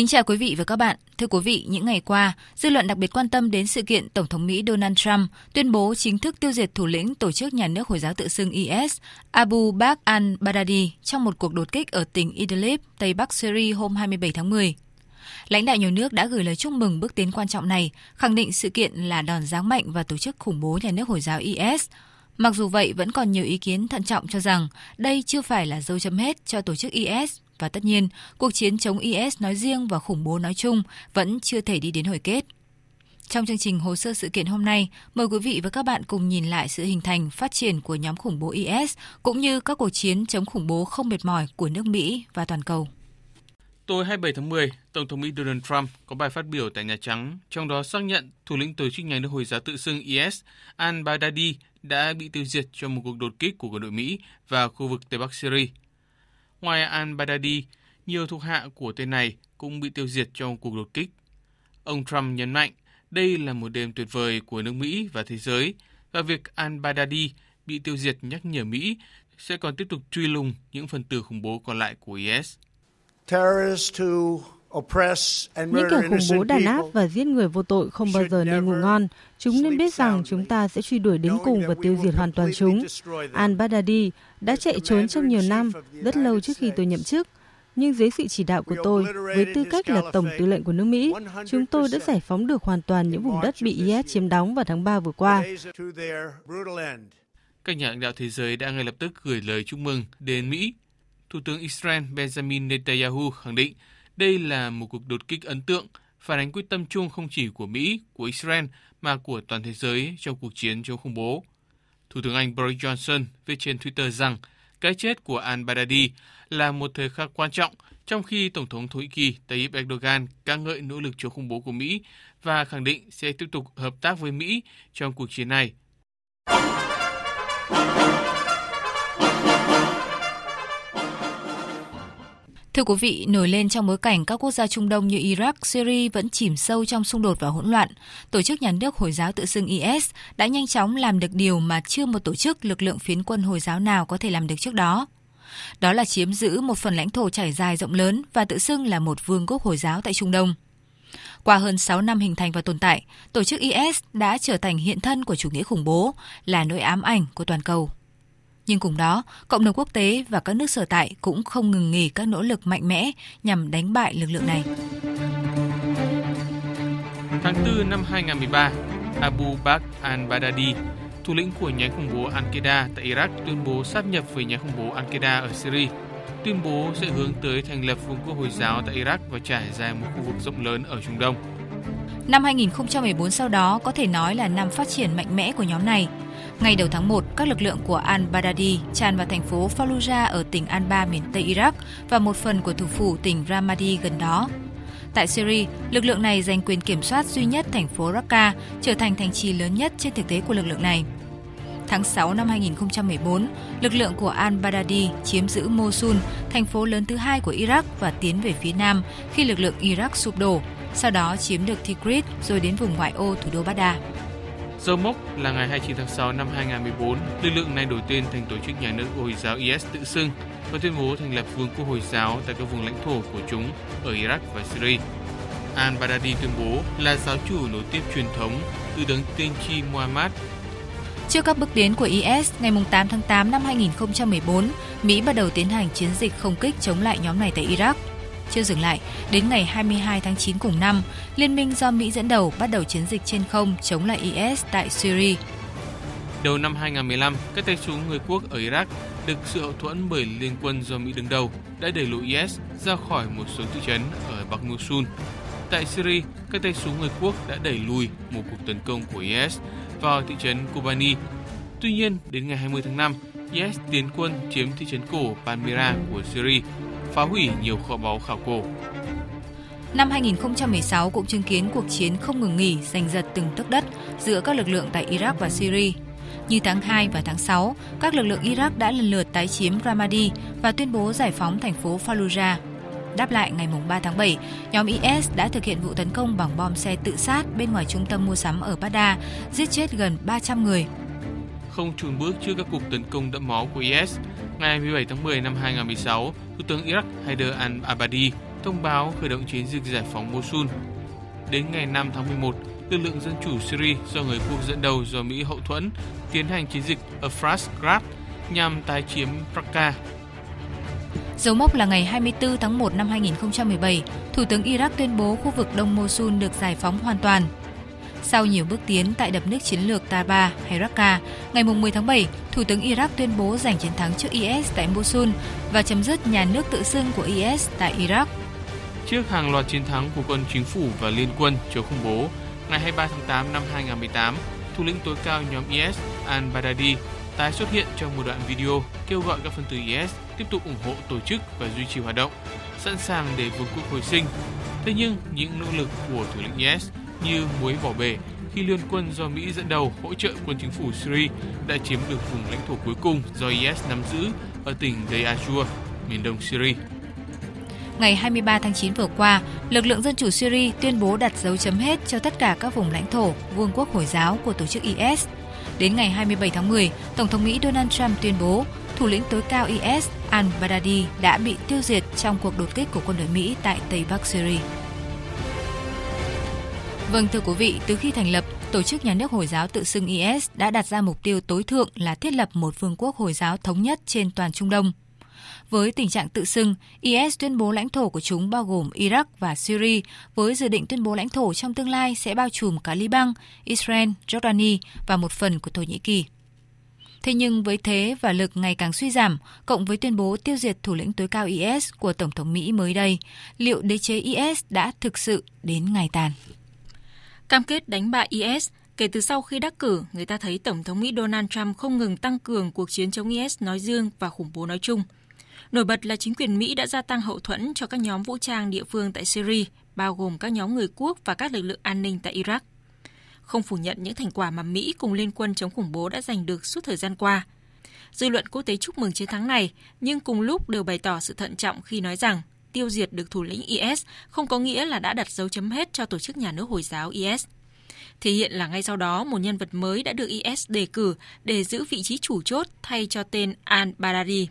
Kính chào quý vị và các bạn. Thưa quý vị, những ngày qua, dư luận đặc biệt quan tâm đến sự kiện Tổng thống Mỹ Donald Trump tuyên bố chính thức tiêu diệt thủ lĩnh tổ chức nhà nước Hồi giáo tự xưng IS Abu Bakr al-Baghdadi trong một cuộc đột kích ở tỉnh Idlib, Tây Bắc Syria hôm 27 tháng 10. Lãnh đạo nhiều nước đã gửi lời chúc mừng bước tiến quan trọng này, khẳng định sự kiện là đòn giáng mạnh và tổ chức khủng bố nhà nước Hồi giáo IS. Mặc dù vậy, vẫn còn nhiều ý kiến thận trọng cho rằng đây chưa phải là dấu chấm hết cho tổ chức IS và tất nhiên, cuộc chiến chống IS nói riêng và khủng bố nói chung vẫn chưa thể đi đến hồi kết. Trong chương trình hồ sơ sự kiện hôm nay, mời quý vị và các bạn cùng nhìn lại sự hình thành, phát triển của nhóm khủng bố IS cũng như các cuộc chiến chống khủng bố không mệt mỏi của nước Mỹ và toàn cầu. Tối 27 tháng 10, Tổng thống Mỹ Donald Trump có bài phát biểu tại Nhà Trắng, trong đó xác nhận thủ lĩnh tổ chức nhà nước Hồi giáo tự xưng IS al-Baghdadi đã bị tiêu diệt trong một cuộc đột kích của quân đội Mỹ vào khu vực Tây Bắc Syria. Ngoài al-Baghdadi, nhiều thuộc hạ của tên này cũng bị tiêu diệt trong cuộc đột kích. Ông Trump nhấn mạnh đây là một đêm tuyệt vời của nước Mỹ và thế giới và việc al-Baghdadi bị tiêu diệt nhắc nhở Mỹ sẽ còn tiếp tục truy lùng những phần tử khủng bố còn lại của IS. Những kẻ khủng bố đàn áp và giết người vô tội không bao giờ nên ngủ ngon. Chúng nên biết rằng chúng ta sẽ truy đuổi đến cùng và tiêu diệt hoàn toàn chúng. Al-Baghdadi đã chạy trốn trong nhiều năm, rất lâu trước khi tôi nhậm chức. Nhưng dưới sự chỉ đạo của tôi, với tư cách là Tổng tư lệnh của nước Mỹ, chúng tôi đã giải phóng được hoàn toàn những vùng đất bị IS chiếm đóng vào tháng 3 vừa qua. Các nhà lãnh đạo thế giới đã ngay lập tức gửi lời chúc mừng đến Mỹ. Thủ tướng Israel Benjamin Netanyahu khẳng định đây là một cuộc đột kích ấn tượng, phản ánh quyết tâm chung không chỉ của Mỹ, của Israel mà của toàn thế giới trong cuộc chiến chống khủng bố. Thủ tướng Anh Boris Johnson viết trên Twitter rằng cái chết của al-Baghdadi là một thời khắc quan trọng trong khi Tổng thống Thổ Nhĩ Kỳ Tayyip Erdogan ca ngợi nỗ lực chống khủng bố của Mỹ và khẳng định sẽ tiếp tục hợp tác với Mỹ trong cuộc chiến này. Thưa quý vị, nổi lên trong bối cảnh các quốc gia Trung Đông như Iraq, Syria vẫn chìm sâu trong xung đột và hỗn loạn, tổ chức nhà nước Hồi giáo tự xưng IS đã nhanh chóng làm được điều mà chưa một tổ chức lực lượng phiến quân Hồi giáo nào có thể làm được trước đó. Đó là chiếm giữ một phần lãnh thổ trải dài rộng lớn và tự xưng là một vương quốc Hồi giáo tại Trung Đông. Qua hơn 6 năm hình thành và tồn tại, tổ chức IS đã trở thành hiện thân của chủ nghĩa khủng bố, là nỗi ám ảnh của toàn cầu. Nhưng cùng đó, cộng đồng quốc tế và các nước sở tại cũng không ngừng nghỉ các nỗ lực mạnh mẽ nhằm đánh bại lực lượng này. Tháng 4 năm 2013, Abu Bakr al-Baghdadi, thủ lĩnh của nhánh khủng bố Al-Qaeda tại Iraq tuyên bố sáp nhập với nhánh khủng bố Al-Qaeda ở Syria. Tuyên bố sẽ hướng tới thành lập vương quốc Hồi giáo tại Iraq và trải dài một khu vực rộng lớn ở Trung Đông. Năm 2014 sau đó có thể nói là năm phát triển mạnh mẽ của nhóm này. Ngày đầu tháng 1, các lực lượng của al-Baghdadi tràn vào thành phố Fallujah ở tỉnh Anbar miền Tây Iraq và một phần của thủ phủ tỉnh Ramadi gần đó. Tại Syria, lực lượng này giành quyền kiểm soát duy nhất thành phố Raqqa, trở thành thành trì lớn nhất trên thực tế của lực lượng này. Tháng 6 năm 2014, lực lượng của al-Baghdadi chiếm giữ Mosul, thành phố lớn thứ hai của Iraq và tiến về phía nam khi lực lượng Iraq sụp đổ, sau đó chiếm được Tikrit rồi đến vùng ngoại ô thủ đô Baghdad. Dấu mốc là ngày 29 tháng 6 năm 2014, lực lượng này đổi tên thành tổ chức nhà nước Hồi giáo IS tự xưng và tuyên bố thành lập vương quốc Hồi giáo tại các vùng lãnh thổ của chúng ở Iraq và Syria. Al-Baghdadi tuyên bố là giáo chủ nối tiếp truyền thống từ đấng tiên tri Muhammad. Trước các bước tiến của IS, ngày 8 tháng 8 năm 2014, Mỹ bắt đầu tiến hành chiến dịch không kích chống lại nhóm này tại Iraq. Chưa dừng lại, đến ngày 22 tháng 9 cùng năm, liên minh do Mỹ dẫn đầu bắt đầu chiến dịch trên không chống lại IS tại Syria. Đầu năm 2015, các tay súng người quốc ở Iraq được sự hậu thuẫn bởi liên quân do Mỹ đứng đầu đã đẩy lùi IS ra khỏi một số thị trấn ở Bắc Mosul. Tại Syria, các tay súng người quốc đã đẩy lùi một cuộc tấn công của IS vào thị trấn Kobani. Tuy nhiên, đến ngày 20 tháng 5, IS tiến quân chiếm thị trấn cổ Palmyra của Syria phá hủy nhiều kho báu khảo cổ. Năm 2016 cũng chứng kiến cuộc chiến không ngừng nghỉ giành giật từng tấc đất giữa các lực lượng tại Iraq và Syria. Như tháng 2 và tháng 6, các lực lượng Iraq đã lần lượt tái chiếm Ramadi và tuyên bố giải phóng thành phố Fallujah. Đáp lại ngày 3 tháng 7, nhóm IS đã thực hiện vụ tấn công bằng bom xe tự sát bên ngoài trung tâm mua sắm ở Baghdad, giết chết gần 300 người. Không chùn bước trước các cuộc tấn công đẫm máu của IS, ngày 17 tháng 10 năm 2016, Thủ tướng Iraq Haider al-Abadi thông báo khởi động chiến dịch giải phóng Mosul. Đến ngày 5 tháng 11, lực lượng dân chủ Syria do người quốc dẫn đầu do Mỹ hậu thuẫn tiến hành chiến dịch Afras nhằm tái chiếm Raqqa. Dấu mốc là ngày 24 tháng 1 năm 2017, Thủ tướng Iraq tuyên bố khu vực Đông Mosul được giải phóng hoàn toàn. Sau nhiều bước tiến tại đập nước chiến lược Taba hay Raqqa, ngày 10 tháng 7, Thủ tướng Iraq tuyên bố giành chiến thắng trước IS tại Mosul và chấm dứt nhà nước tự xưng của IS tại Iraq. Trước hàng loạt chiến thắng của quân chính phủ và liên quân chống khủng bố, ngày 23 tháng 8 năm 2018, thủ lĩnh tối cao nhóm IS al-Baghdadi tái xuất hiện trong một đoạn video kêu gọi các phần tử IS tiếp tục ủng hộ tổ chức và duy trì hoạt động, sẵn sàng để vương quốc hồi sinh. Thế nhưng, những nỗ lực của thủ lĩnh IS như muối vỏ bể khi liên quân do Mỹ dẫn đầu hỗ trợ quân chính phủ Syria đã chiếm được vùng lãnh thổ cuối cùng do IS nắm giữ ở tỉnh Deir miền đông Syria. Ngày 23 tháng 9 vừa qua, lực lượng dân chủ Syria tuyên bố đặt dấu chấm hết cho tất cả các vùng lãnh thổ vương quốc Hồi giáo của tổ chức IS. Đến ngày 27 tháng 10, Tổng thống Mỹ Donald Trump tuyên bố thủ lĩnh tối cao IS al-Baghdadi đã bị tiêu diệt trong cuộc đột kích của quân đội Mỹ tại Tây Bắc Syria. Vâng thưa quý vị, từ khi thành lập, Tổ chức Nhà nước Hồi giáo tự xưng IS đã đặt ra mục tiêu tối thượng là thiết lập một vương quốc Hồi giáo thống nhất trên toàn Trung Đông. Với tình trạng tự xưng, IS tuyên bố lãnh thổ của chúng bao gồm Iraq và Syria, với dự định tuyên bố lãnh thổ trong tương lai sẽ bao trùm cả Liban, Israel, Jordani và một phần của Thổ Nhĩ Kỳ. Thế nhưng với thế và lực ngày càng suy giảm, cộng với tuyên bố tiêu diệt thủ lĩnh tối cao IS của Tổng thống Mỹ mới đây, liệu đế chế IS đã thực sự đến ngày tàn? Cam kết đánh bại IS Kể từ sau khi đắc cử, người ta thấy Tổng thống Mỹ Donald Trump không ngừng tăng cường cuộc chiến chống IS nói riêng và khủng bố nói chung. Nổi bật là chính quyền Mỹ đã gia tăng hậu thuẫn cho các nhóm vũ trang địa phương tại Syria, bao gồm các nhóm người quốc và các lực lượng an ninh tại Iraq. Không phủ nhận những thành quả mà Mỹ cùng liên quân chống khủng bố đã giành được suốt thời gian qua. Dư luận quốc tế chúc mừng chiến thắng này, nhưng cùng lúc đều bày tỏ sự thận trọng khi nói rằng tiêu diệt được thủ lĩnh IS không có nghĩa là đã đặt dấu chấm hết cho tổ chức nhà nước Hồi giáo IS. Thể hiện là ngay sau đó một nhân vật mới đã được IS đề cử để giữ vị trí chủ chốt thay cho tên al-Badari.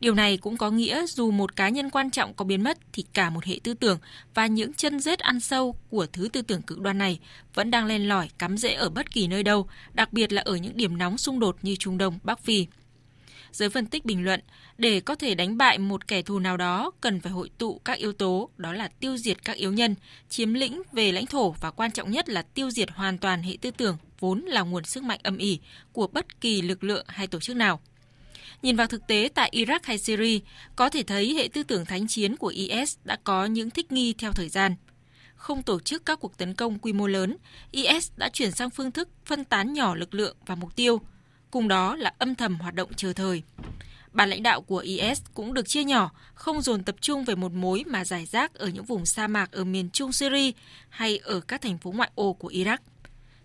Điều này cũng có nghĩa dù một cá nhân quan trọng có biến mất thì cả một hệ tư tưởng và những chân rết ăn sâu của thứ tư tưởng cực đoan này vẫn đang len lỏi cắm rễ ở bất kỳ nơi đâu, đặc biệt là ở những điểm nóng xung đột như Trung Đông, Bắc Phi. Giới phân tích bình luận, để có thể đánh bại một kẻ thù nào đó cần phải hội tụ các yếu tố, đó là tiêu diệt các yếu nhân, chiếm lĩnh về lãnh thổ và quan trọng nhất là tiêu diệt hoàn toàn hệ tư tưởng vốn là nguồn sức mạnh âm ỉ của bất kỳ lực lượng hay tổ chức nào. Nhìn vào thực tế tại Iraq hay Syria, có thể thấy hệ tư tưởng thánh chiến của IS đã có những thích nghi theo thời gian. Không tổ chức các cuộc tấn công quy mô lớn, IS đã chuyển sang phương thức phân tán nhỏ lực lượng và mục tiêu, cùng đó là âm thầm hoạt động chờ thời. Ban lãnh đạo của IS cũng được chia nhỏ, không dồn tập trung về một mối mà giải rác ở những vùng sa mạc ở miền trung Syria hay ở các thành phố ngoại ô của Iraq.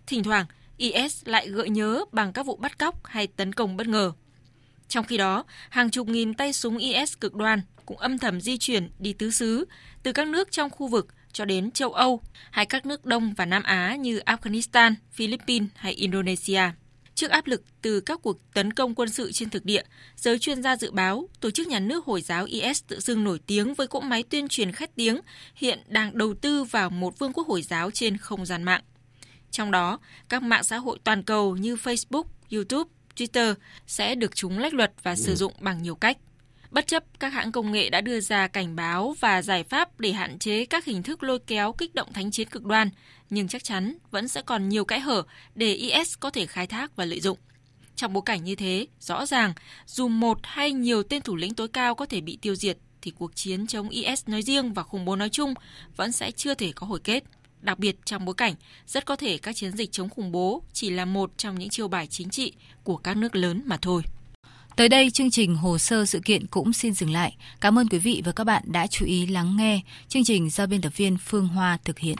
Thỉnh thoảng, IS lại gợi nhớ bằng các vụ bắt cóc hay tấn công bất ngờ. Trong khi đó, hàng chục nghìn tay súng IS cực đoan cũng âm thầm di chuyển đi tứ xứ, từ các nước trong khu vực cho đến châu Âu hay các nước Đông và Nam Á như Afghanistan, Philippines hay Indonesia. Trước áp lực từ các cuộc tấn công quân sự trên thực địa, giới chuyên gia dự báo tổ chức nhà nước Hồi giáo IS tự xưng nổi tiếng với cỗ máy tuyên truyền khét tiếng hiện đang đầu tư vào một vương quốc Hồi giáo trên không gian mạng. Trong đó, các mạng xã hội toàn cầu như Facebook, YouTube, Twitter sẽ được chúng lách luật và sử dụng bằng nhiều cách. Bất chấp các hãng công nghệ đã đưa ra cảnh báo và giải pháp để hạn chế các hình thức lôi kéo kích động thánh chiến cực đoan, nhưng chắc chắn vẫn sẽ còn nhiều kẽ hở để IS có thể khai thác và lợi dụng. Trong bối cảnh như thế, rõ ràng, dù một hay nhiều tên thủ lĩnh tối cao có thể bị tiêu diệt, thì cuộc chiến chống IS nói riêng và khủng bố nói chung vẫn sẽ chưa thể có hồi kết đặc biệt trong bối cảnh rất có thể các chiến dịch chống khủng bố chỉ là một trong những chiêu bài chính trị của các nước lớn mà thôi. Tới đây chương trình hồ sơ sự kiện cũng xin dừng lại. Cảm ơn quý vị và các bạn đã chú ý lắng nghe. Chương trình do biên tập viên Phương Hoa thực hiện.